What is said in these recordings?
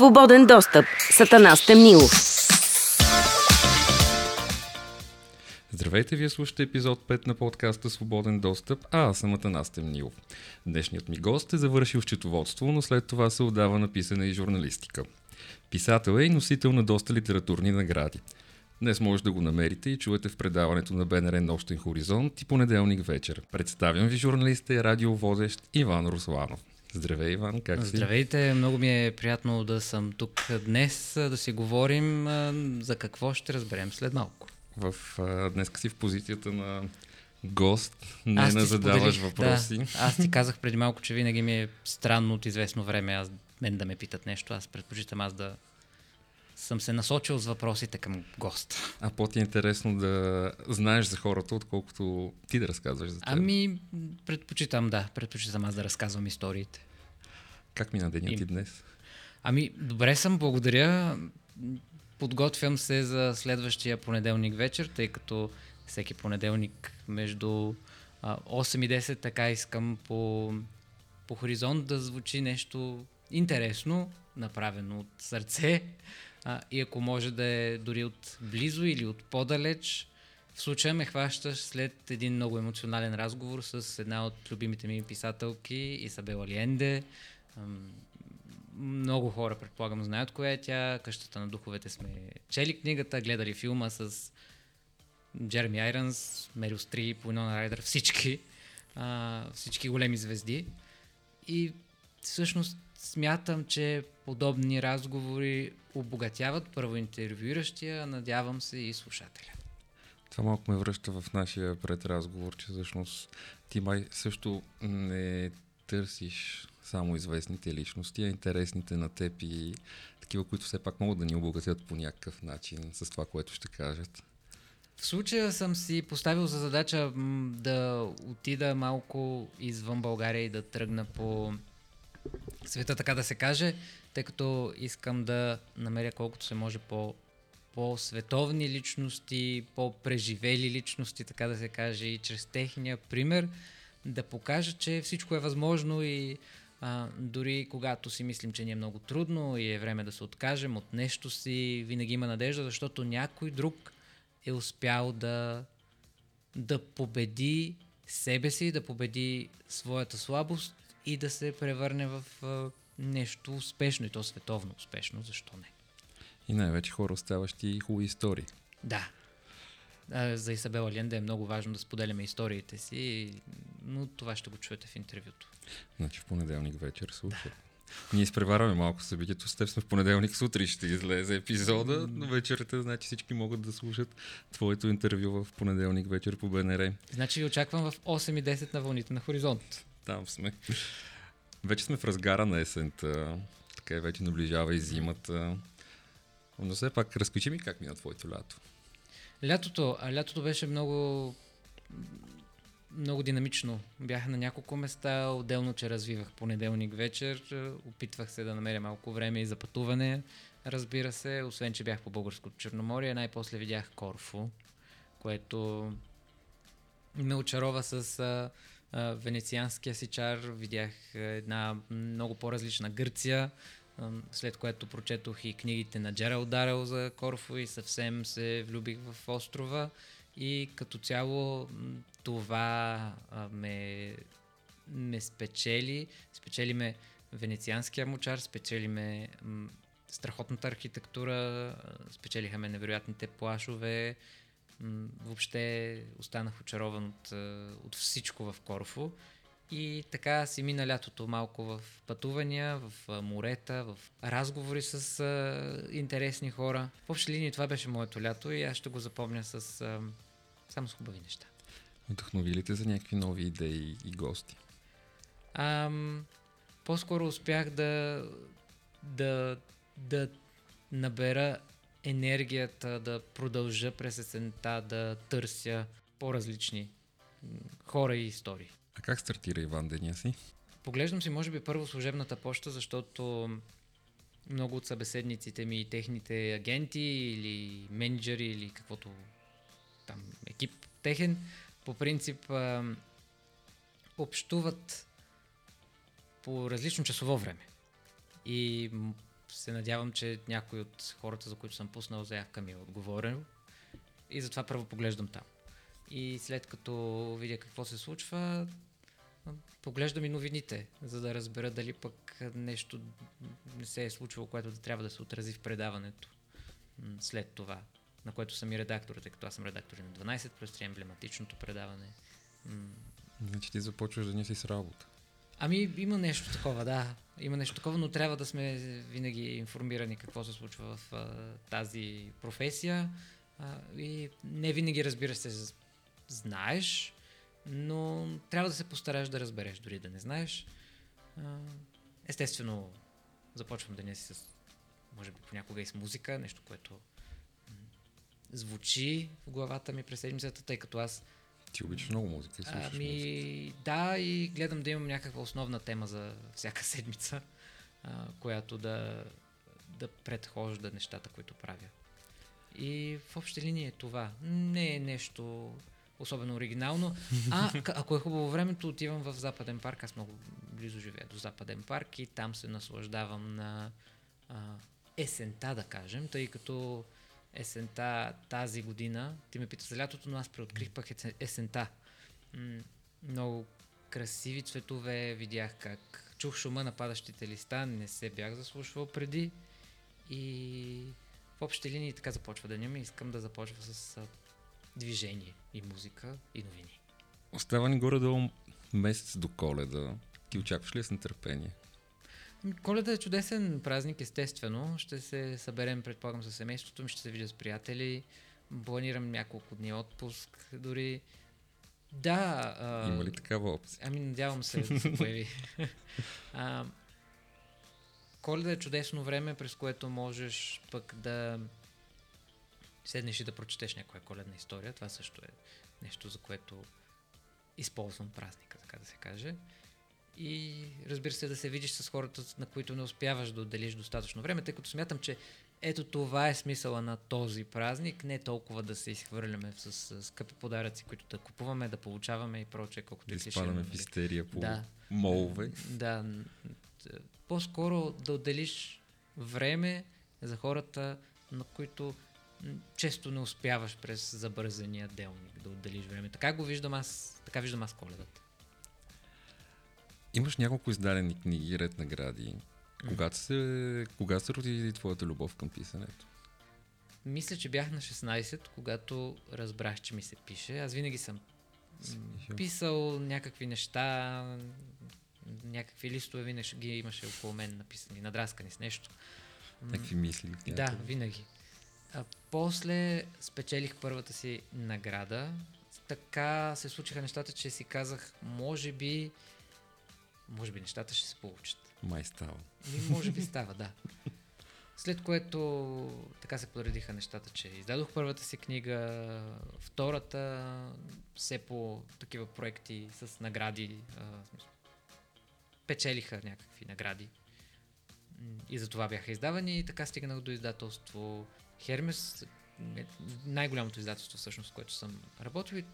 Свободен достъп. Сатана Стемнилов. Здравейте, вие слушате епизод 5 на подкаста Свободен достъп, а аз съм Атанас Темнилов. Днешният ми гост е завършил счетоводство, но след това се отдава на писане и журналистика. Писател е и носител на доста литературни награди. Днес може да го намерите и чуете в предаването на БНР Нощен хоризонт и понеделник вечер. Представям ви журналиста и радиоводещ Иван Русланов. Здравей, Иван, как си? Здравейте, много ми е приятно да съм тук днес, да си говорим за какво ще разберем след малко. В, днес си в позицията на гост, не аз на задаваш споделих, въпроси. Да, аз ти казах преди малко, че винаги ми е странно от известно време аз, мен да ме питат нещо. Аз предпочитам аз да съм се насочил с въпросите към гост. А по-ти е интересно да знаеш за хората, отколкото ти да разказваш за теб. Ами, предпочитам, да. Предпочитам аз да разказвам историите. Как мина денят ти днес? Ами, добре съм, благодаря. Подготвям се за следващия понеделник вечер, тъй като всеки понеделник между 8 и 10 така искам по, по хоризонт да звучи нещо интересно, направено от сърце, а, и ако може да е дори от близо или от по-далеч, в случая ме хващаш след един много емоционален разговор с една от любимите ми писателки, Исабела Лиенде. Много хора, предполагам, знаят коя е тя. Къщата на духовете сме чели книгата, гледали филма с Джереми Айранс, Мерил Стрип, Уинона Райдер, всички, а, всички големи звезди. И всъщност смятам, че подобни разговори обогатяват първо интервюиращия, надявам се и слушателя. Това малко ме връща в нашия предразговор, че всъщност ти май също не търсиш само известните личности, а интересните на теб и такива, които все пак могат да ни обогатят по някакъв начин с това, което ще кажат. В случая съм си поставил за задача да отида малко извън България и да тръгна по света, така да се каже, тъй като искам да намеря колкото се може по по-световни личности, по-преживели личности, така да се каже, и чрез техния пример да покажа, че всичко е възможно и а, дори когато си мислим, че ни е много трудно и е време да се откажем от нещо си, винаги има надежда, защото някой друг е успял да, да победи себе си, да победи своята слабост и да се превърне в нещо успешно и то световно успешно, защо не? И най-вече хора оставащи хубави истории. Да. За Исабела Ленда е много важно да споделяме историите си, но това ще го чуете в интервюто. Значи в понеделник вечер слушай. Да. Ние изпреварваме малко събитието. С теб сме в понеделник сутрин ще излезе епизода, но вечерта, значи всички могат да слушат твоето интервю в понеделник вечер по БНР. Значи ви очаквам в 8.10 на вълните на Хоризонт. Там сме. Вече сме в разгара на есента. Така и вече наближава и зимата. Но все пак, разкажи ми как мина твоето лято. Лятото, а лятото беше много много динамично. Бях на няколко места, отделно, че развивах понеделник вечер. Опитвах се да намеря малко време и за пътуване. Разбира се, освен, че бях по Българското Черноморие, най-после видях Корфу, което ме очарова с венецианския си чар. Видях една много по-различна Гърция, след което прочетох и книгите на Джерал Дарел за Корфу и съвсем се влюбих в острова. И като цяло това ме, ме спечели. Спечели ме венецианския мочар, спечели ме страхотната архитектура, спечелиха ме невероятните плашове. Въобще останах очарован от, от всичко в Корфу. И така си мина лятото малко в пътувания, в морета, в разговори с а, интересни хора. В общи линии това беше моето лято и аз ще го запомня с, а, само с хубави неща. Вдъхнови ли те за някакви нови идеи и гости? Ам, по-скоро успях да, да, да набера енергията, да продължа през есента, да търся по-различни хора и истории. А как стартира Иван деня си? Поглеждам си, може би, първо служебната почта, защото много от събеседниците ми и техните агенти или менеджери или каквото там екип техен, по принцип а, общуват по различно часово време. И се надявам, че някой от хората, за които съм пуснал заявка ми е отговорен и затова първо поглеждам там. И след като видя какво се случва, поглеждам и новините, за да разбера дали пък нещо не се е случило, което да трябва да се отрази в предаването след това, на което съм и редактор, тъй като аз съм редактор на 12 плюс 3 емблематичното предаване. Значи ти започваш да не си с работа. Ами има нещо такова, да. Има нещо такова, но трябва да сме винаги информирани какво се случва в а, тази професия. А, и не винаги, разбира се, знаеш, но трябва да се постараеш да разбереш, дори да не знаеш. А, естествено, започвам деня си с, може би понякога и с музика, нещо, което звучи в главата ми през седмицата, тъй като аз Ти обичаш много музика и слушаш музика. Ами, да, и гледам да имам някаква основна тема за всяка седмица, а, която да, да предхожда нещата, които правя. И в общи линии е това. Не е нещо особено оригинално. А, ако е хубаво времето, отивам в Западен парк. Аз много близо живея до Западен парк и там се наслаждавам на а, есента, да кажем, тъй като есента тази година, ти ме пита за лятото, но аз преоткрих пък есе- есента. Много красиви цветове, видях как чух шума на падащите листа, не се бях заслушвал преди и в общи линии така започва деня ми. Искам да започва с движение и музика и новини. Остава ни горе-долу месец до коледа. Ти очакваш ли с нетърпение? Коледа е чудесен празник, естествено. Ще се съберем, предполагам, с семейството ми, ще се видя с приятели. Планирам няколко дни отпуск, дори. Да. А... Има ли такава опция? Ами, надявам се да се появи. а, коледа е чудесно време, през което можеш пък да седнеш и да прочетеш някоя коледна история. Това също е нещо, за което използвам празника, така да се каже. И разбира се, да се видиш с хората, на които не успяваш да отделиш достатъчно време, тъй като смятам, че ето това е смисъла на този празник, не толкова да се изхвърляме с, с скъпи подаръци, които да купуваме, да получаваме и прочее, колкото Да изпадаме в нали? истерия по Да. молове. Да. По-скоро да отделиш време за хората, на които често не успяваш през забързания делник да отделиш време. Така го виждам аз, така виждам аз коледата. Имаш няколко издадени книги, ред награди. Когато се, кога се роди твоята любов към писането? Мисля, че бях на 16, когато разбрах, че ми се пише. Аз винаги съм писал някакви неща, някакви листове винаги ги имаше около мен написани, надраскани с нещо. Някакви мисли? в Да, винаги. А, после спечелих първата си награда. Така се случиха нещата, че си казах, може би, може би нещата ще се получат. Май става. Ми, може би става, да. След което така се подредиха нещата, че издадох първата си книга, втората, все по такива проекти с награди, а, печелиха някакви награди. И за това бяха издавани и така стигнах до издателство Хермес, е най-голямото издателство всъщност, което съм работил и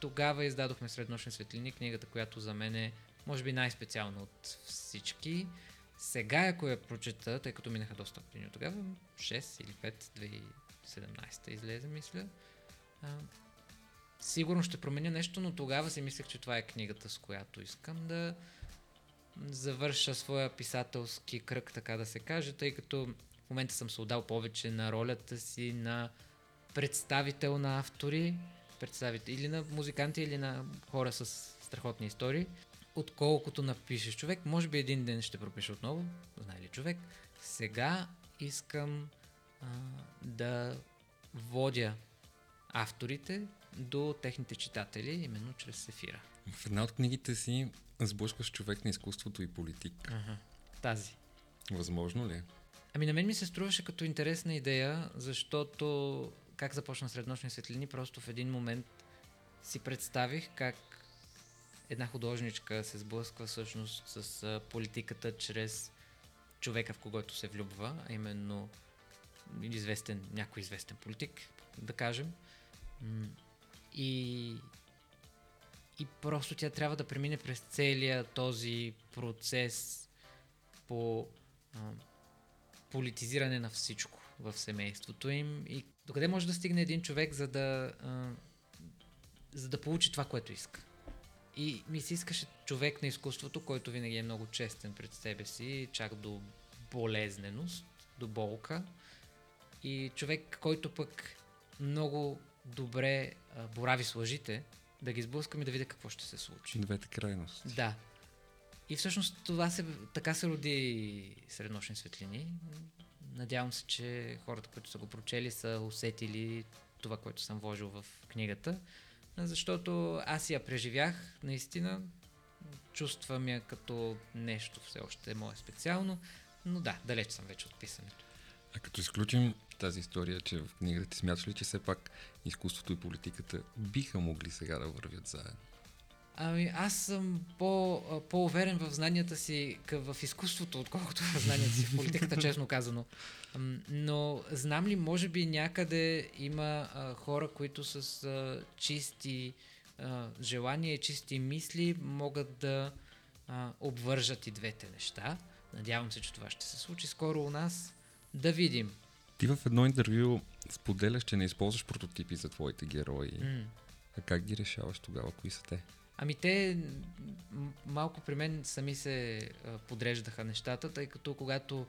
тогава издадохме Среднощни светлини, книгата, която за мен е може би най-специална от всички. Сега, ако я прочета, тъй като минаха доста години от тогава, 6 или 5, 2017 излезе, мисля, а, сигурно ще променя нещо, но тогава си мислех, че това е книгата, с която искам да завърша своя писателски кръг, така да се каже, тъй като в момента съм се отдал повече на ролята си на представител на автори, представител или на музиканти, или на хора с страхотни истории, отколкото напишеш човек. Може би един ден ще пропиша отново, знае ли човек. Сега искам а, да водя авторите до техните читатели, именно чрез ефира. В една от книгите си сблъскваш човек на изкуството и политик. Ага. Тази. Възможно ли е? Ами на мен ми се струваше като интересна идея, защото как започна среднощни светлини, просто в един момент си представих как една художничка се сблъсква всъщност с политиката чрез човека, в когото се влюбва, а именно известен, някой известен политик, да кажем. И, и просто тя трябва да премине през целия този процес по а, политизиране на всичко в семейството им и докъде може да стигне един човек, за да, а, за да получи това, което иска. И ми се искаше човек на изкуството, който винаги е много честен пред себе си, чак до болезненост, до болка. И човек, който пък много добре а, борави с лъжите, да ги сблъскам и да видя какво ще се случи. Двете крайности. Да. И всъщност това се, така се роди Среднощни светлини. Надявам се, че хората, които са го прочели, са усетили това, което съм вложил в книгата, защото аз я преживях, наистина. Чувствам я като нещо все още мое специално, но да, далеч съм вече от писането. А като изключим тази история, че в книгата ти смяташ ли, че все пак изкуството и политиката биха могли сега да вървят заедно? Ами аз съм по, по-уверен в знанията си в изкуството, отколкото в знанията си в политиката, честно казано. Но знам ли, може би някъде има а, хора, които с а, чисти а, желания и чисти мисли могат да а, обвържат и двете неща. Надявам се, че това ще се случи скоро у нас. Да видим. Ти в едно интервю споделяш, че не използваш прототипи за твоите герои. Mm. А как ги решаваш тогава? Кои са те? Ами те малко при мен сами се а, подреждаха нещата, тъй като когато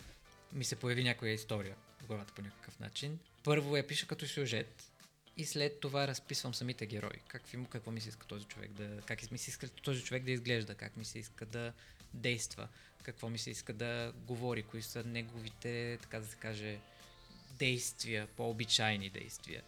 ми се появи някоя история в главата по някакъв начин, първо я пиша като сюжет и след това разписвам самите герои. Как, какво ми се иска този човек да... Как ми се иска този човек да изглежда, как ми се иска да действа, какво ми се иска да говори, кои са неговите, така да се каже, действия, по-обичайни действия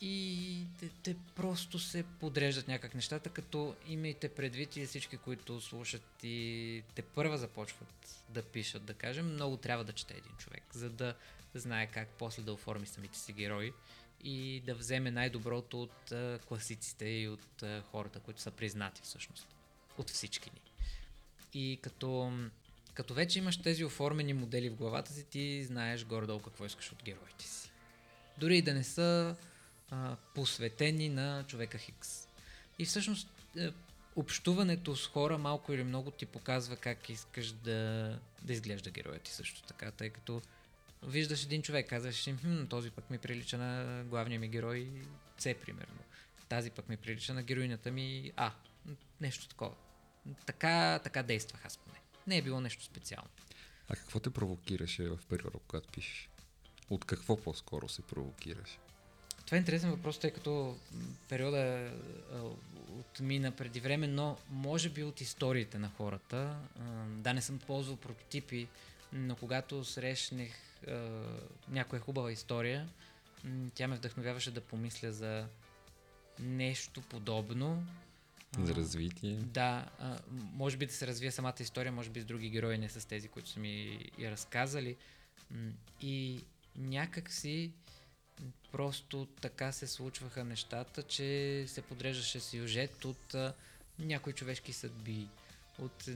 и те, те просто се подреждат някак нещата, като имайте предвид и всички, които слушат и те първа започват да пишат, да кажем, много трябва да чете един човек, за да знае как после да оформи самите си герои и да вземе най-доброто от а, класиците и от а, хората, които са признати всъщност, от всички ни. И като, като вече имаш тези оформени модели в главата си, ти знаеш горе-долу какво искаш от героите си. Дори и да не са посветени на човека Хикс. И всъщност е, общуването с хора малко или много ти показва как искаш да, да изглежда героят ти също така, тъй като виждаш един човек, казваш им, хм, този пък ми прилича на главния ми герой С, примерно. Тази пък ми прилича на героинята ми А. Нещо такова. Така, така действах аз поне. Не е било нещо специално. А какво те провокираше в периода, когато пишеш? От какво по-скоро се провокираш? Това е интересен въпрос, тъй като периода отмина преди време, но може би от историите на хората. Да, не съм ползвал прототипи, но когато срещнах някоя хубава история, тя ме вдъхновяваше да помисля за нещо подобно. За развитие. Да, може би да се развие самата история, може би с други герои, не с тези, които са ми я разказали. И някак си Просто така се случваха нещата, че се подреждаше сюжет от а, някои човешки съдби, от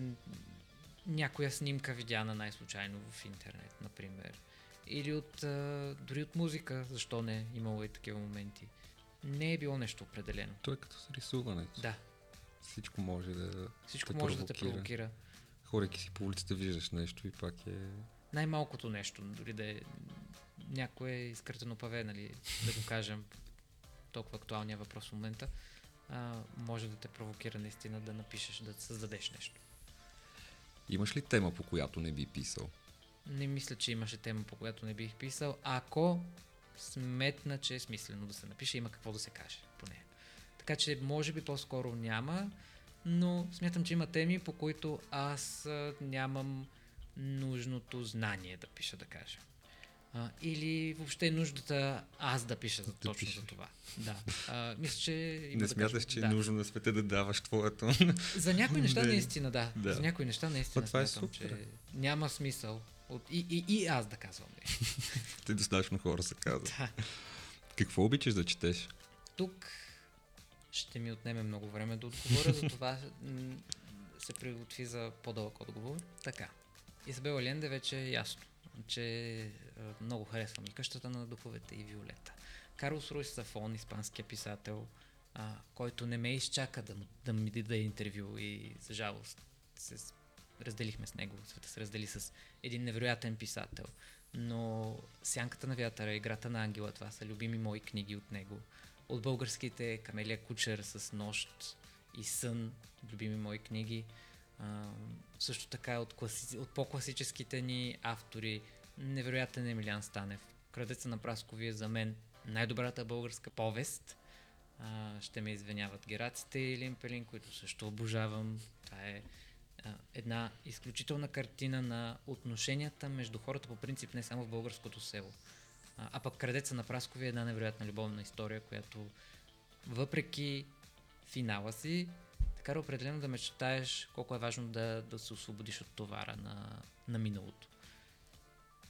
някоя снимка видяна най-случайно в интернет, например. Или от, а, дори от музика, защо не, имало и такива моменти. Не е било нещо определено. То е като с рисуването. Да. Всичко може да Всичко те може провокира. да те провокира. Хорейки си по улицата виждаш нещо и пак е... Най-малкото нещо, дори да е някое изкъртено паве, нали, да го кажем, толкова актуалния въпрос в момента, а, може да те провокира наистина да напишеш, да създадеш нещо. Имаш ли тема, по която не би писал? Не мисля, че имаше тема, по която не бих писал. Ако сметна, че е смислено да се напише, има какво да се каже по нея. Така че, може би по-скоро няма, но смятам, че има теми, по които аз нямам нужното знание да пиша, да кажа. А, или въобще нуждата аз да пиша за, да точно пише. за това. Да. А, мисля, че. Не да смяташ, кажа, че да. е нужно на света да даваш твоето. За някои неща да. наистина, да. да. За някои неща наистина. Това е смятам, е супер. че няма смисъл. От, и, и, и аз да казвам. Ти достатъчно хора се казват. Да. Какво обичаш да четеш? Тук ще ми отнеме много време да отговоря, затова се приготви за по-дълъг отговор. Така. Изабела Ленде вече е ясно че много харесвам и къщата на духовете и Виолета. Карлос Руис Сафон, испанския писател, а, който не ме изчака да, да ми даде интервю и за жалост се разделихме с него. Света се раздели с един невероятен писател. Но Сянката на вятъра, Играта на ангела, това са любими мои книги от него. От българските Камелия Кучер с Нощ и Сън, любими мои книги. А, също така от, класи... от по-класическите ни автори, невероятен Емилиан Станев. Крадеца на Праскови е за мен най-добрата българска повест. А, ще ме извиняват гераците и Лимпелин, които също обожавам. Това е а, една изключителна картина на отношенията между хората по принцип не само в българското село. А, а пък Крадеца на Праскови е една невероятна любовна история, която въпреки финала си, кара определено да мечтаеш колко е важно да, да се освободиш от товара на, на миналото.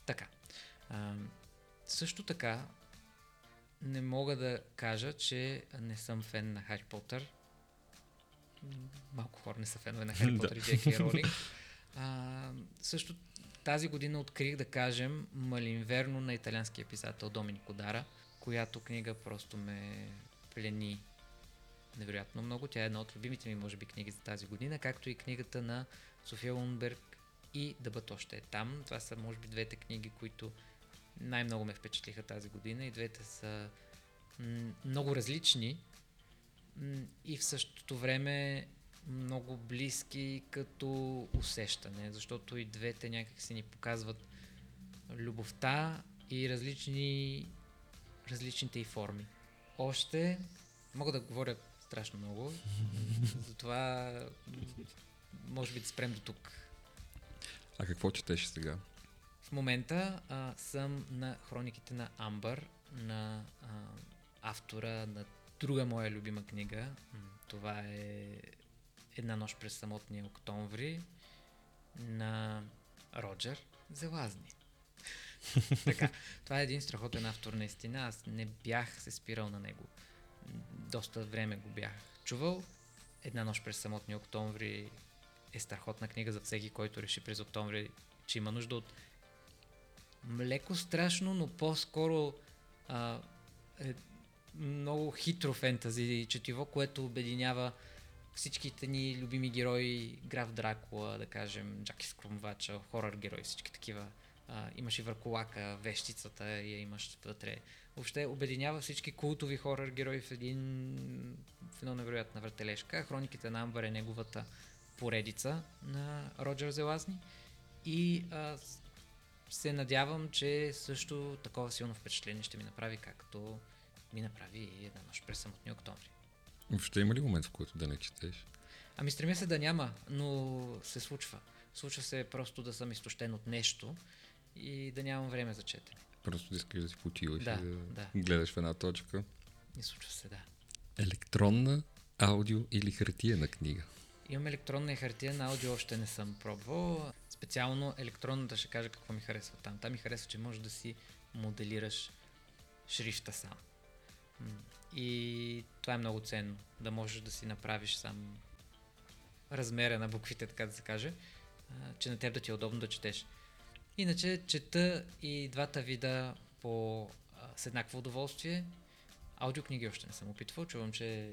Така. А, също така, не мога да кажа, че не съм фен на Хари Потър. Малко хора не са фенове на Хари Потър и Джеки Ролинг. А, също тази година открих, да кажем, Малинверно на италианския писател Доминико Дара, която книга просто ме плени невероятно много. Тя е една от любимите ми, може би, книги за тази година, както и книгата на София Лунберг и Дъбът още е там. Това са, може би, двете книги, които най-много ме впечатлиха тази година и двете са много различни и в същото време много близки като усещане, защото и двете някак си ни показват любовта и различни, различните и форми. Още мога да говоря страшно много, затова може би да спрем до тук. А какво четеш сега? В момента а, съм на хрониките на Амбър, на а, автора на друга моя любима книга. Това е Една нощ през самотния октомври на Роджер Зелазни. така, това е един страхотен автор наистина. Аз не бях се спирал на него. Доста време го бях чувал. Една нощ през самотния октомври е страхотна книга за всеки, който реши през октомври, че има нужда от млеко страшно, но по-скоро а, е много хитро фентази четиво, което обединява всичките ни любими герои, граф Дракула, да кажем, Джаки Скрумвача, хорър герои, всички такива. А, имаш и Върколака, Вещицата я имаш вътре. Въобще обединява всички култови хорър герои в, един, в едно невероятна въртележка. Хрониките на Амбър е неговата поредица на Роджер Зелазни. И а, се надявам, че също такова силно впечатление ще ми направи, както ми направи и една нощ през самотни октомври. Въобще има ли момент, в който да не четеш? Ами стремя се да няма, но се случва. Случва се просто да съм изтощен от нещо и да нямам време за четене. Просто да искаш да си почиваш Да, и да, да. гледаш в една точка. И случва се, да. Електронна, аудио или хартиена книга? Имам електронна и хартия на аудио, още не съм пробвал. Специално електронната ще кажа какво ми харесва там. Там ми харесва, че можеш да си моделираш шрифта сам. И това е много ценно, да можеш да си направиш сам размера на буквите, така да се каже, че на теб да ти е удобно да четеш. Иначе чета и двата вида по, с еднакво удоволствие. Аудиокниги още не съм опитвал, чувам, че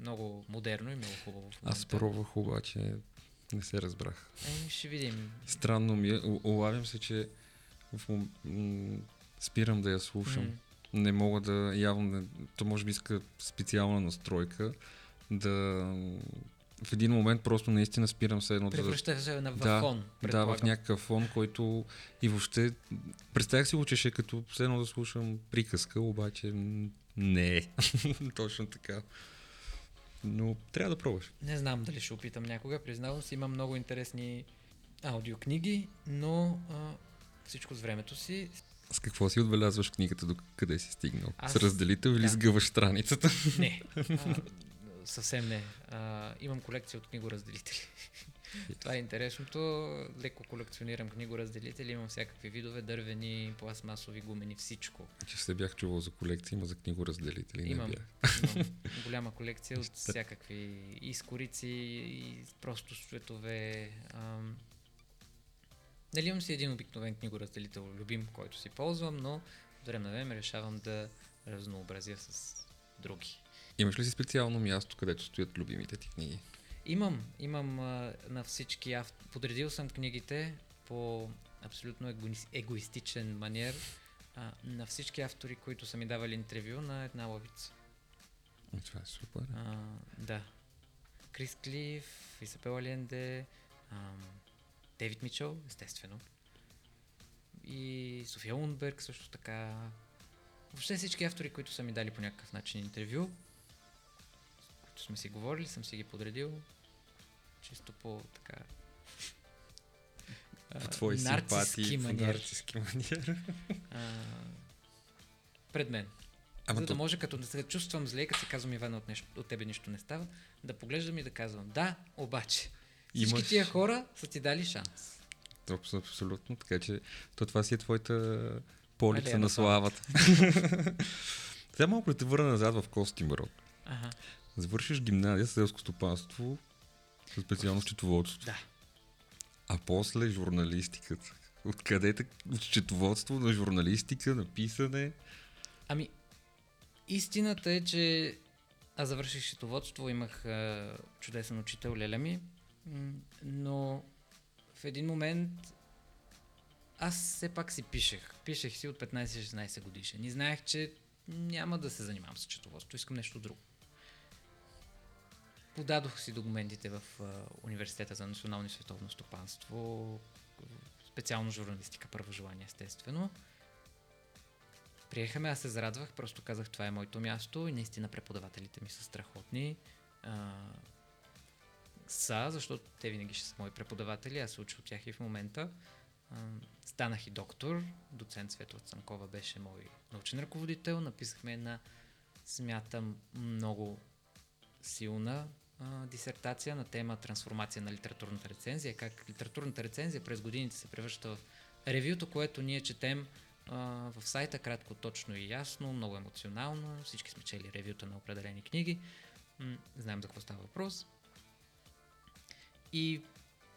много модерно и много хубаво. Аз пробвах, обаче не се разбрах. Еми, ще видим. Странно ми е. Улавям се, че в мом... спирам да я слушам. М. Не мога да, явно, то може би иска специална настройка, да в един момент просто наистина спирам се едно да... Превръща се на Да, фон, Да, в някакъв фон, който и въобще... Представях си го, че ще е като все едно да слушам приказка, обаче не е. Точно така. Но трябва да пробваш. Не знам дали ще опитам някога, признавам си, имам много интересни аудиокниги, но а, всичко с времето си. С какво си отбелязваш книгата, до къде си стигнал? Аз- С разделител или да. сгъваш страницата? Не, а, съвсем не. А, имам колекция от книгоразделители. Това е интересното. Леко колекционирам книгоразделители, имам всякакви видове, дървени, пластмасови, гумени, всичко. Че се бях чувал за колекции, има за книгоразделители. Имам, Не бях. имам голяма колекция от всякакви и скорици, и просто светове. Ам... Нали имам си един обикновен книгоразделител, любим, който си ползвам, но от време на време решавам да разнообразя с други. Имаш ли си специално място, където стоят любимите ти книги? Имам, имам а, на всички ав... Подредил съм книгите по абсолютно егои... егоистичен манер а, на всички автори, които са ми давали интервю на една лавица. И това е супер. А, да. Крис Клиф, Исапел Аленде, ам, Дейвид Мичел, естествено. И София Лунберг също така. Въобще всички автори, които са ми дали по някакъв начин интервю, които сме си говорили, съм си ги подредил. Чисто по така... В твои симпатии, нарцисски маниер. А, пред мен. Ама за да то- може, като не се чувствам зле, като се казвам Ивана, от, нещо, от тебе нищо не става, да поглеждам и да казвам, да, обаче. Всички Имаш- тия хора са ти дали шанс. Абс- Абсолютно, така че то това си е твоята полица Алея на славата. Сега малко да те върна назад в Костим Род. Ага. Завършиш гимназия с селско стопанство, със специално счетоводство. Да. А после журналистиката. Откъде е от счетоводство на журналистика, на писане? Ами, истината е, че аз завърших счетоводство, имах а, чудесен учител Леля ми, но в един момент аз все пак си пишех. Пишех си от 15-16 годишен и знаех, че няма да се занимавам с счетоводство, искам нещо друго. Подадох си документите в Университета за национално и световно стопанство, специално журналистика, първо желание, естествено. Приеха ме, аз се зарадвах, просто казах това е моето място и наистина преподавателите ми са страхотни. А, са, защото те винаги ще са мои преподаватели, аз се уча от тях и в момента. А, станах и доктор, доцент Светла Цанкова беше мой научен ръководител, написахме една, смятам, много силна дисертация на тема трансформация на литературната рецензия, как литературната рецензия през годините се превръща в ревюто, което ние четем а, в сайта кратко, точно и ясно, много емоционално. Всички сме чели ревюта на определени книги. М, знаем за какво става въпрос. И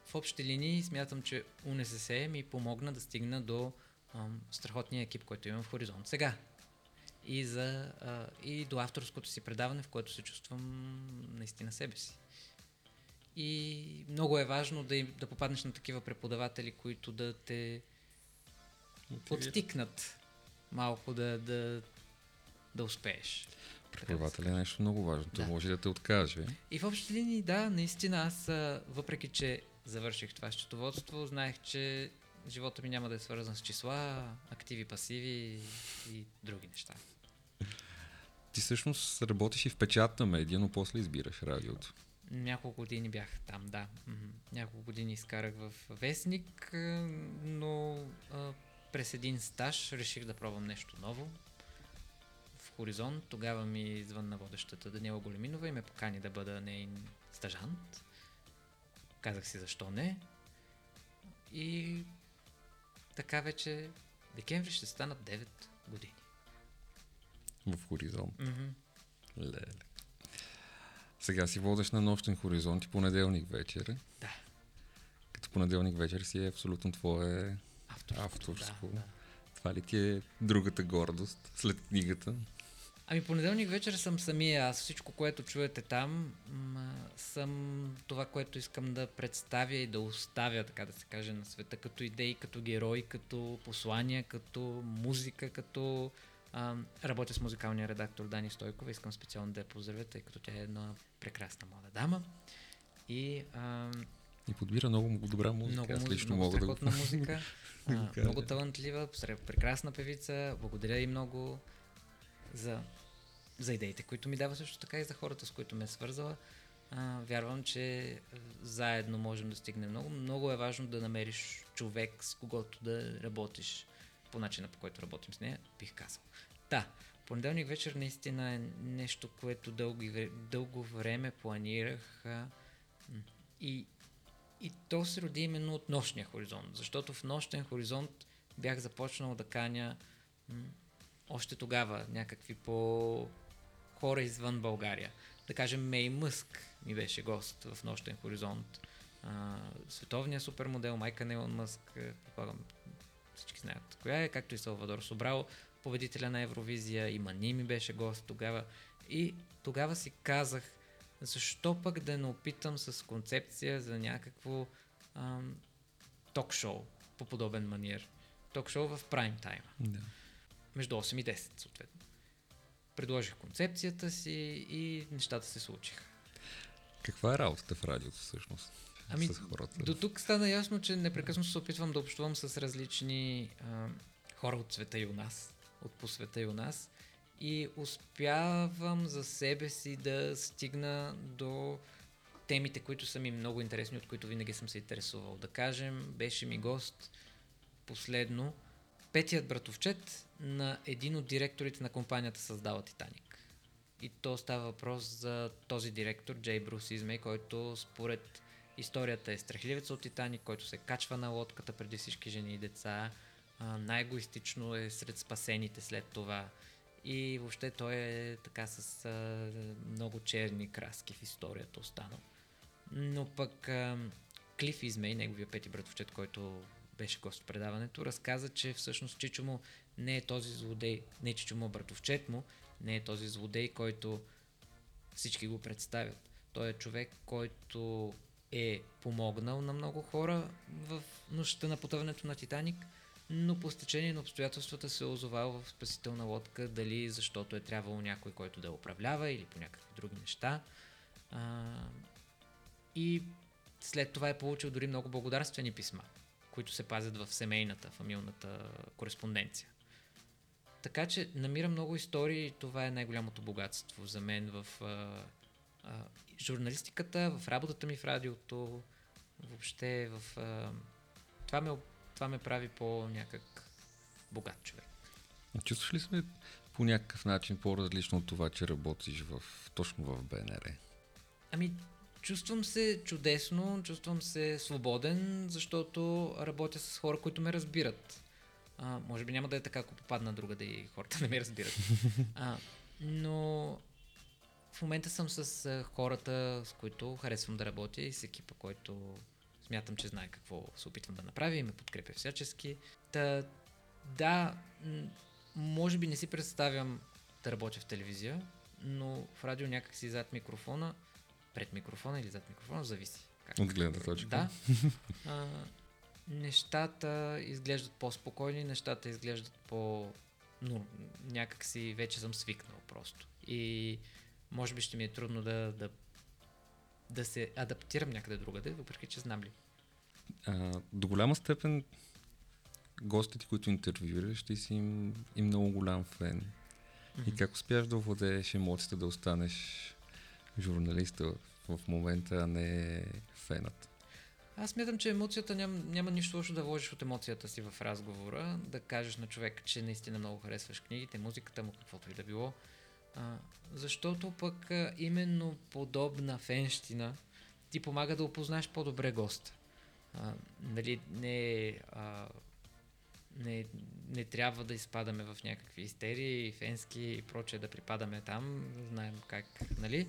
в общи линии смятам, че УНСС ми помогна да стигна до ам, страхотния екип, който имам в Хоризонт сега. И, за, а, и до авторското си предаване, в което се чувствам наистина себе си. И много е важно да, да попаднеш на такива преподаватели, които да те подтикнат малко да, да, да успееш. Преподавателя е нещо много важно. Той Да. може да те откаже. И в общи линии, да, наистина аз, въпреки че завърших това счетоводство, знаех, че живота ми няма да е свързан с числа, активи, пасиви и други неща. Ти всъщност работиш и в печатна медия, но после избираш радиото. Няколко години бях там, да. Няколко години изкарах в вестник, но а, през един стаж реших да пробвам нещо ново. В Хоризонт тогава ми звънна водещата Даниела Големинова и ме покани да бъда нейн стажант. Казах си защо не. И така вече декември ще станат 9 години. В хоризонт. Мгм. Леле. Сега си водеш на нощен хоризонт и понеделник вечер. Да. Като понеделник вечер си е абсолютно твое Авторско. авторско. Да, да. Това ли ти е другата гордост след книгата? Ами понеделник вечер съм самия аз. Всичко, което чуете там, съм това, което искам да представя и да оставя, така да се каже, на света, като идеи, като герои, като послания, като музика, като... А, работя с музикалния редактор Дани Стойкова. Искам специално да я поздравя, тъй като тя е една прекрасна млада дама. И а, И подбира много добра музика. много, Аз лично много мога да го... музика. а, много талантлива, прекрасна певица. Благодаря и много за, за идеите, които ми дава също така и за хората, с които ме е свързала. А, вярвам, че а, заедно можем да стигнем много. Много е важно да намериш човек, с когото да работиш по начина, по който работим с нея, бих казал. Да, понеделник вечер наистина е нещо, което дълги, дълго време планирах а, и, и то се роди именно от нощния хоризонт, защото в нощен хоризонт бях започнал да каня още тогава някакви по хора извън България. Да кажем, Мей Мъск ми беше гост в нощен хоризонт. А, световният супермодел Майка Нейлон Мъск, е, предполагам всички знаят коя е, както и Салвадор Собрал, победителя на Евровизия, и Мани ми беше гост тогава. И тогава си казах, защо пък да не опитам с концепция за някакво ам, ток-шоу по подобен маниер. Ток-шоу в прайм тайм. Да. Между 8 и 10, съответно. Предложих концепцията си и нещата се случиха. Каква е работата в радиото всъщност? Ами, с хората? До тук стана ясно, че непрекъснато се опитвам да общувам с различни а, хора от света и у нас, от по света и у нас. И успявам за себе си да стигна до темите, които са ми много интересни, от които винаги съм се интересувал. Да кажем, беше ми гост последно петият братовчет на един от директорите на компанията създава Титаник. И то става въпрос за този директор, Джей Брус Измей, който според историята е страхливец от Титаник, който се качва на лодката преди всички жени и деца. Най-егоистично е сред спасените след това. И въобще той е така с а, много черни краски в историята останал. Но пък а, Клиф Измей, неговия пети братовчет, който беше гост в предаването, разказа, че всъщност Чичо му не е този злодей, не Чичо му братовчет му, не е този злодей, който всички го представят. Той е човек, който е помогнал на много хора в нощта на потъването на Титаник, но по стечение на обстоятелствата се е озовал в спасителна лодка, дали защото е трябвало някой, който да управлява или по някакви други неща. А, и след това е получил дори много благодарствени писма, които се пазят в семейната, фамилната кореспонденция. Така че намирам много истории и това е най-голямото богатство за мен в а, а, журналистиката, в работата ми в радиото, въобще в... А, това, ме, това ме прави по-някак богат човек. Чувстваш ли се по някакъв начин по-различно от това, че работиш в, точно в БНР? Ами, чувствам се чудесно, чувствам се свободен, защото работя с хора, които ме разбират. А, може би няма да е така, ако попадна друга да и хората не ме разбират. А, но в момента съм с а, хората, с които харесвам да работя и с екипа, който смятам, че знае какво се опитвам да направя и ме подкрепя всячески. Та, да, може би не си представям да работя в телевизия, но в радио някак си зад микрофона, пред микрофона или зад микрофона, зависи. Как От гледна точка. Да. А, нещата изглеждат по-спокойни, нещата изглеждат по... Но някак си вече съм свикнал просто. И може би ще ми е трудно да, да, да се адаптирам някъде другаде, въпреки че знам ли. А, до голяма степен гостите, които интервюираш, ти си им, им много голям фен. Mm-hmm. И как успяш да овладееш емоцията да останеш журналиста в момента, а не фенът? Аз смятам, че емоцията няма, няма нищо лошо да вложиш от емоцията си в разговора, да кажеш на човека, че наистина много харесваш книгите, музиката му, каквото и да било. А, защото пък а, именно подобна фенщина ти помага да опознаеш по-добре госта. Нали, не, а, не, не трябва да изпадаме в някакви истерии, фенски и прочее да припадаме там, знаем как, нали?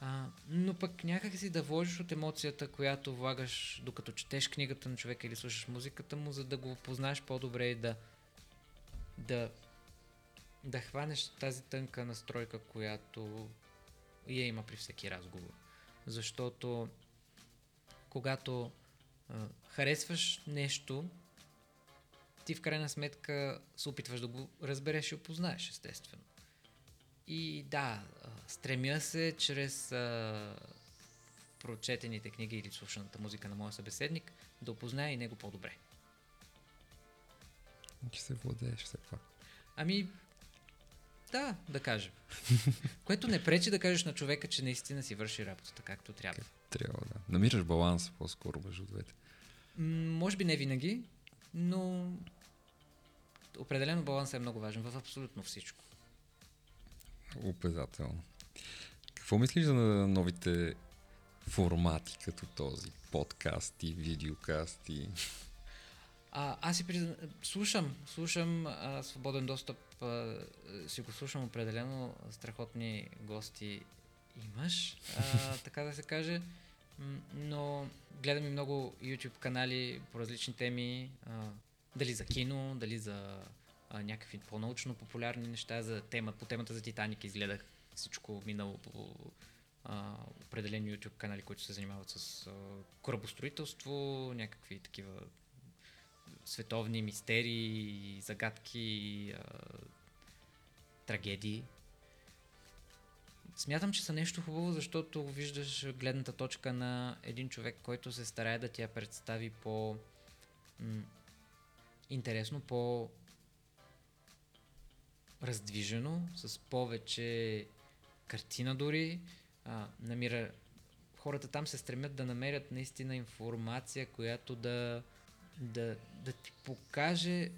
А, но пък някак си да вложиш от емоцията, която влагаш докато четеш книгата на човека или слушаш музиката му, за да го познаеш по-добре и да, да, да хванеш тази тънка настройка, която я има при всеки разговор. Защото когато а, харесваш нещо, ти в крайна сметка се опитваш да го разбереш и опознаеш, естествено. И да, стремя се чрез а, прочетените книги или слушаната музика на моя събеседник да опозная и него по-добре. Че се владееш все пак. Ами, да, да кажем. Което не пречи да кажеш на човека, че наистина си върши работата както трябва. Трябва да. Намираш баланс по-скоро между двете. М- може би не винаги, но определено балансът е много важен в абсолютно всичко. Опезателно. Какво мислиш за новите формати, като този? Подкасти, видеокасти? А, аз си призна... слушам, слушам а, свободен достъп, а, си го слушам определено, страхотни гости имаш, а, така да се каже, но гледам и много YouTube канали по различни теми, а, дали за кино, дали за а, някакви по-научно популярни неща, за тема, по темата за Титаник изгледах всичко минало а, определени YouTube канали, които се занимават с а, корабостроителство, някакви такива световни мистерии, загадки, а, трагедии. Смятам, че са нещо хубаво, защото виждаш гледната точка на един човек, който се старае да ти я представи по м- интересно, по раздвижено, с повече картина дори. А, намира... Хората там се стремят да намерят наистина информация, която да, да, да ти покаже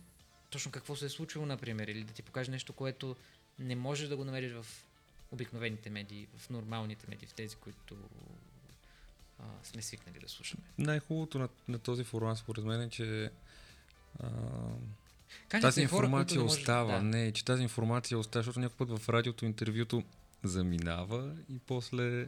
точно какво се е случило, например, или да ти покаже нещо, което не можеш да го намериш в обикновените медии, в нормалните медии, в тези, които а, сме свикнали да слушаме. Най-хубавото на, на този формат, според мен, е, че а, тази хора, информация може- остава. Да. Не, че тази информация остава, защото някой път в радиото интервюто заминава и после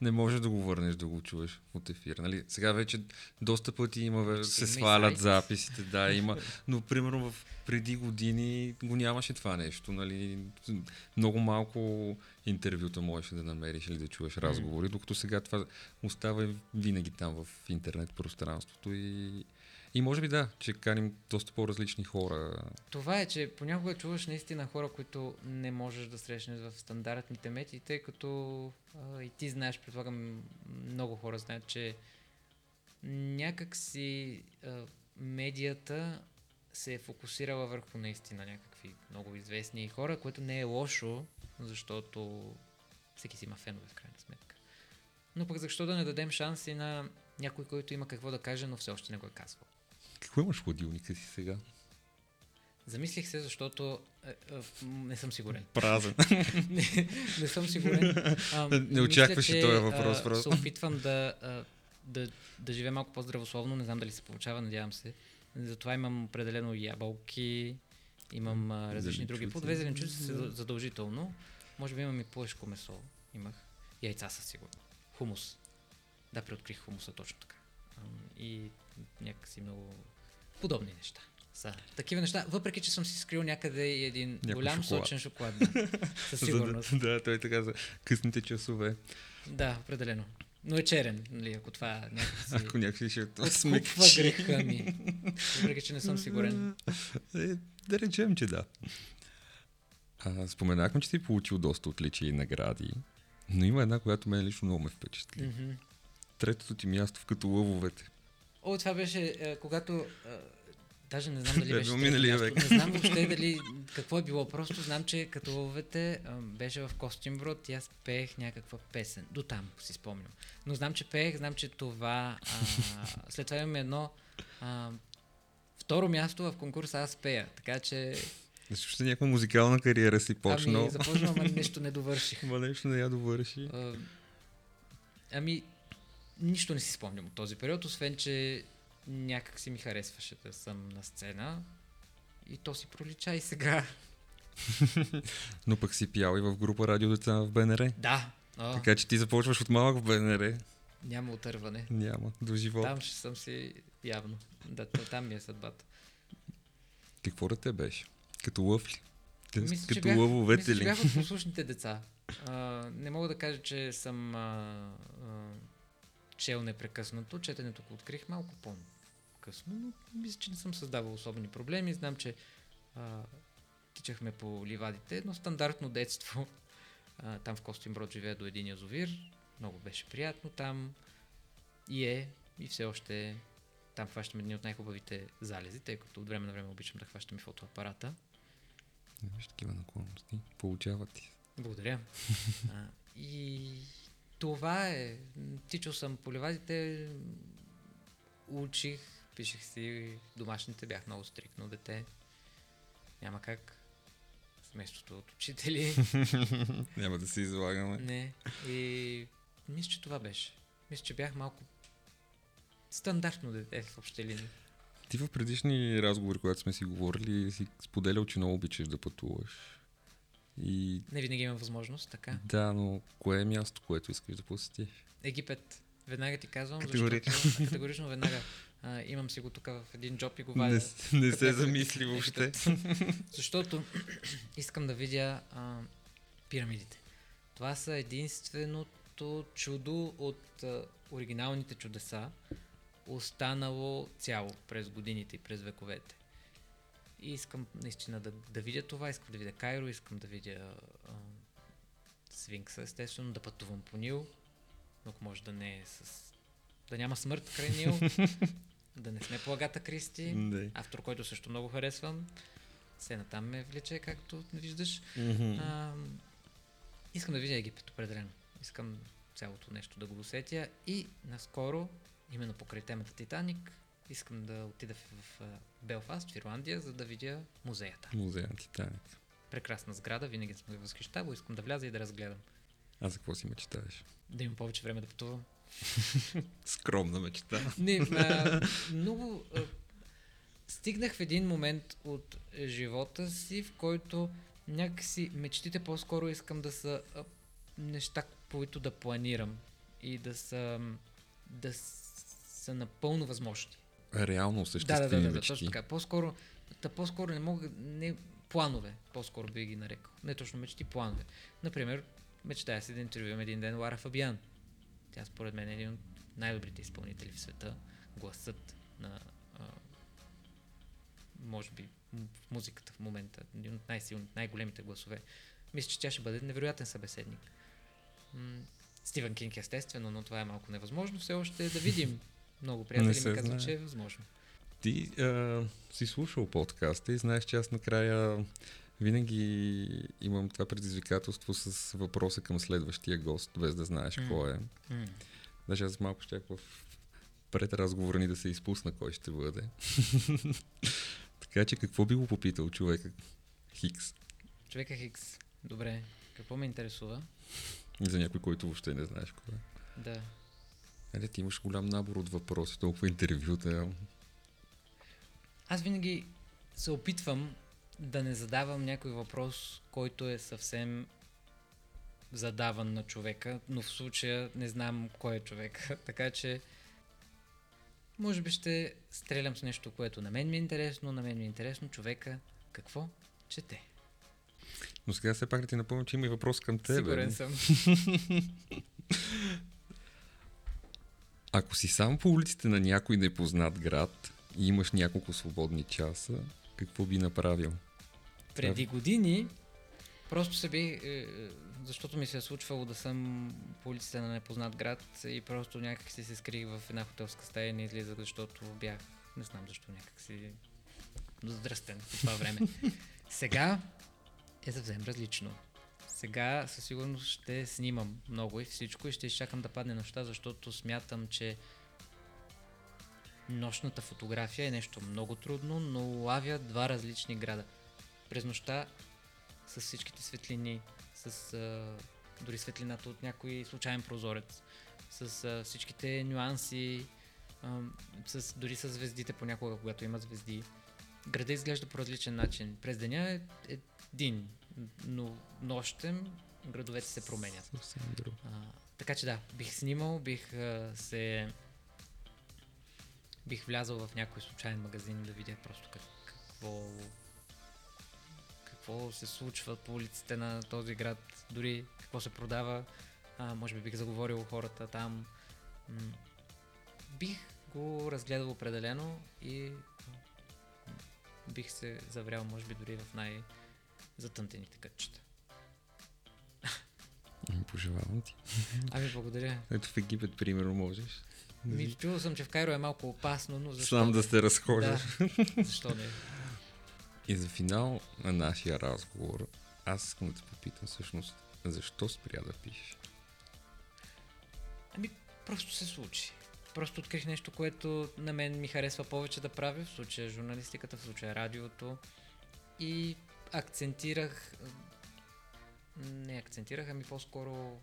не можеш да го върнеш да го чуеш от ефир. Нали? Сега вече доста пъти има, се свалят записите, да, има. Но примерно в преди години го нямаше това нещо. Нали? Много малко интервюта можеш да намериш или да чуеш разговори, докато сега това остава винаги там в интернет пространството и и може би да, че каним доста по-различни хора. Това е, че понякога чуваш наистина хора, които не можеш да срещнеш в стандартните медии, тъй като а, и ти знаеш, предполагам, много хора знаят, че някак си медията се е фокусирала върху наистина някакви много известни хора, което не е лошо, защото всеки си има фенове в крайна сметка. Но пък защо да не дадем шанс и на някой, който има какво да каже, но все още не го е казвал. Какво имаш в хладилника си сега? Замислих се, защото е, е, не съм сигурен. Празен. не, не съм сигурен. А, Не очакваше че, този въпрос а. Се опитвам да, а, да, да живея малко по-здравословно. Не знам дали се получава, надявам се. Затова имам определено ябълки, имам а, различни други. Зеленчуци. По две зеленчуци са задължително. Може би имам и плъшко месо. Имах. Яйца със сигурно. Хумус. Да, преоткрих хумуса точно така. И някакси много подобни неща. Са. Такива неща, въпреки че съм си скрил някъде и един Някой голям шоколад. сочен шоколад. Да, със сигурност. Да, да, той така за късните часове. Да, определено. Но е черен, нали, ако това някакси Ако някакси ще откупва смекчи. греха ми. Въпреки, че не съм сигурен. Е, да речем, че да. А, споменахме, че си получил доста отличия и награди. Но има една, която мен лично много ме впечатли. Мгм. Третото ти място в като лъвовете. О, това беше, е, когато... е, Даже не знам дали Бе, беше бил миналия век. Не знам въобще дали какво е било. Просто знам, че като лъвовете а, беше в Костинброд и аз пеех някаква песен. До там си спомням. Но знам, че пеех, знам, че това... А, след това имаме едно... А, второ място в конкурса аз пея. Така че... Защото някаква музикална кариера си почнал. Ами, започвам, ама нещо не довърших. Ма нещо не я довърши. А, ами, нищо не си спомням от този период, освен, че някак си ми харесваше да съм на сцена. И то си пролича и сега. Но пък си пял и в група Радио Деца в БНР. Да, о, Така че ти започваш от малък в БНР. няма отърване. Няма. До живот. Там ще съм си явно. Да, там ми е съдбата. Какво да те беше? Като лъв ли? Мисля, че Като бях, лъвовете мисля, че ли? бях от послушните деца. А, не мога да кажа, че съм а, а, чел непрекъснато. Четенето го открих малко по-късно, но мисля, че не съм създавал особени проблеми. Знам, че а, тичахме по ливадите. Едно стандартно детство. А, там в Костинброд живея до един язовир. Много беше приятно там. И е, и все още е. Там хващаме едни от най-хубавите залези, тъй като от време на време обичам да хващам и фотоапарата. Имаш такива наклонности. Получава ти. Благодаря. а, и това е. Тичал съм по ливадите, учих, пишех си домашните, бях много стрикно дете. Няма как. Семейството от учители. Няма да се излагаме. Не. И мисля, че това беше. Мисля, че бях малко стандартно дете в общи линии. Ти в предишни разговори, когато сме си говорили, си споделял, че много обичаш да пътуваш. И Не винаги имам възможност, така. да, но кое е място, което искаш да посетиш? Египет. Веднага ти казвам, Категорично. защото категорично веднага. А, имам си го тук в един джоб и го вадя. Не, не се замисли въобще. Защото искам да видя а, пирамидите. Това са единствено единственото чудо от а, оригиналните чудеса, останало цяло през годините и през вековете. И искам наистина да, да видя това, искам да видя Кайро, искам да видя а, Свинкса, естествено, да пътувам по Нил, но ако може да не е с... да няма смърт край Нил, да не сме по Агата Кристи, автор, който също много харесвам. Сена там ме влече, както виждаш. А, искам да видя Египет, определено. Искам цялото нещо да го усетя. И наскоро, именно покрай темата Титаник, искам да отида в, в, Белфаст, в Ирландия, за да видя музеята. Музея на Титаник. Прекрасна сграда, винаги съм се възхищавал, искам да вляза и да разгледам. А за какво си мечтаеш? Да имам повече време да пътувам. Скромна мечта. Не, а, много... А, стигнах в един момент от живота си, в който някакси мечтите по-скоро искам да са а, неща, които да планирам и да са, да са напълно възможни. Реално Да, да, осъществими да, да, да, мечти. точно така. По-скоро, да, по-скоро не мога, не планове, по-скоро би ги нарекал. Не точно мечти, планове. Например, мечтая си да интервювам един ден Лара Фабиан. Тя според мен е един от най-добрите изпълнители в света. Гласът на а, може би в музиката в момента, един от най-силните, най-големите гласове. Мисля, че тя ще бъде невероятен събеседник. М- Стивен Кинг естествено, но това е малко невъзможно. Все още да видим. Много приятели ми казват, че е възможно. Ти а, си слушал подкаста и знаеш, че аз накрая винаги имам това предизвикателство с въпроса към следващия гост, без да знаеш М. кой е. М. Даже аз малко щях в пред разговора ни да се изпусна кой ще бъде. така че какво би го попитал човека Хикс? Човека Хикс. Добре. Какво ме интересува? За някой, който въобще не знаеш кой е. Да. Нали, ти имаш голям набор от въпроси, толкова интервюта. Аз винаги се опитвам да не задавам някой въпрос, който е съвсем задаван на човека, но в случая не знам кой е човек. така че може би ще стрелям с нещо, което на мен ми е интересно, на мен ми е интересно човека какво чете. Но сега все пак да ти напомня, че има и въпрос към теб. Сигурен съм. Ако си сам по улиците на някой непознат град и имаш няколко свободни часа, какво би направил? Преди години просто се би, е, защото ми се е случвало да съм по улиците на непознат град и просто някак си се скрих в една хотелска стая и не излизах, защото бях, не знам защо, някак си здрастен по това време. Сега е съвсем различно. Сега със сигурност ще снимам много и всичко и ще изчакам да падне нощта, защото смятам, че нощната фотография е нещо много трудно, но лавя два различни града. През нощта с всичките светлини, с а, дори светлината от някой случайен прозорец, с а, всичките нюанси, а, с, дори с звездите понякога, когато има звезди. Града изглежда по различен начин. През деня е един, но нощем градовете се променят. А, така че да, бих снимал, бих а, се... Бих влязал в някой случайен магазин да видя просто как, какво... Какво се случва по улиците на този град, дори какво се продава. А, може би бих заговорил хората там. М- бих го разгледал определено и бих се заврял, може би, дори в най-затънтените кътчета. Ами, Пожелавам ти. Ами, благодаря. Ето в Египет, примерно, можеш. Ми, чувал съм, че в Кайро е малко опасно, но защо? Сам да се разхождаш. Да, защо не? И за финал на нашия разговор, аз искам да те попитам всъщност, защо спря да пишеш? Ами, просто се случи. Просто открих нещо, което на мен ми харесва повече да правя, в случая журналистиката, в случая радиото. И акцентирах, не акцентирах, ами по-скоро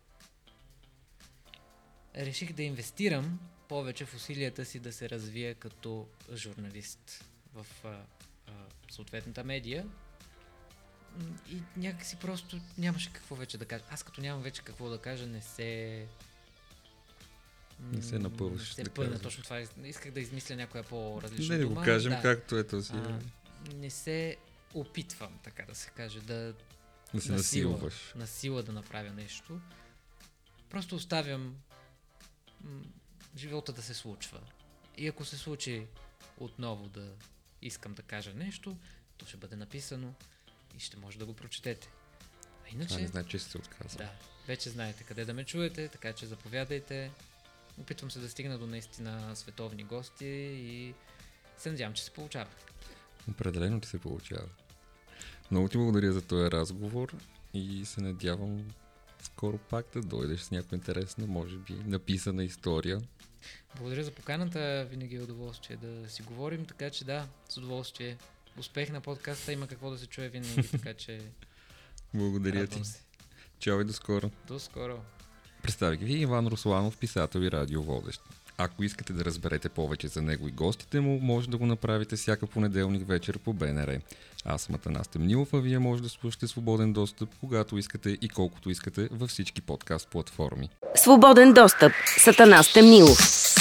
реших да инвестирам повече в усилията си да се развия като журналист в а, а, съответната медия. И някакси просто нямаше какво вече да кажа. Аз като нямам вече какво да кажа, не се... Не се напълваш, Не се да пълна, точно това. Исках да измисля някоя по-различна Не да го кажем да. както е този. А, не се опитвам, така да се каже, да да се насилваш. на сила да направя нещо. Просто оставям м- живота да се случва. И ако се случи отново да искам да кажа нещо, то ще бъде написано и ще може да го прочетете. А Това иначе, не значи, че се отказал. да, вече знаете къде да ме чуете, така че заповядайте. Опитвам се да стигна до наистина световни гости и се надявам, че се получава. Определено ти се получава. Много ти благодаря за този разговор и се надявам скоро пак да дойдеш с някаква интересна, може би, написана история. Благодаря за поканата, винаги е удоволствие да си говорим, така че да, с удоволствие. Успех на подкаста, има какво да се чуе винаги, така че Благодаря ти. се. Чао и до скоро. До скоро! Представих ви Иван Русланов, писател и радиоводещ. Ако искате да разберете повече за него и гостите му, може да го направите всяка понеделник вечер по БНР. Аз съм Атанас Темнилов, а вие може да слушате свободен достъп, когато искате и колкото искате във всички подкаст платформи. Свободен достъп. Сатана Стемнилов.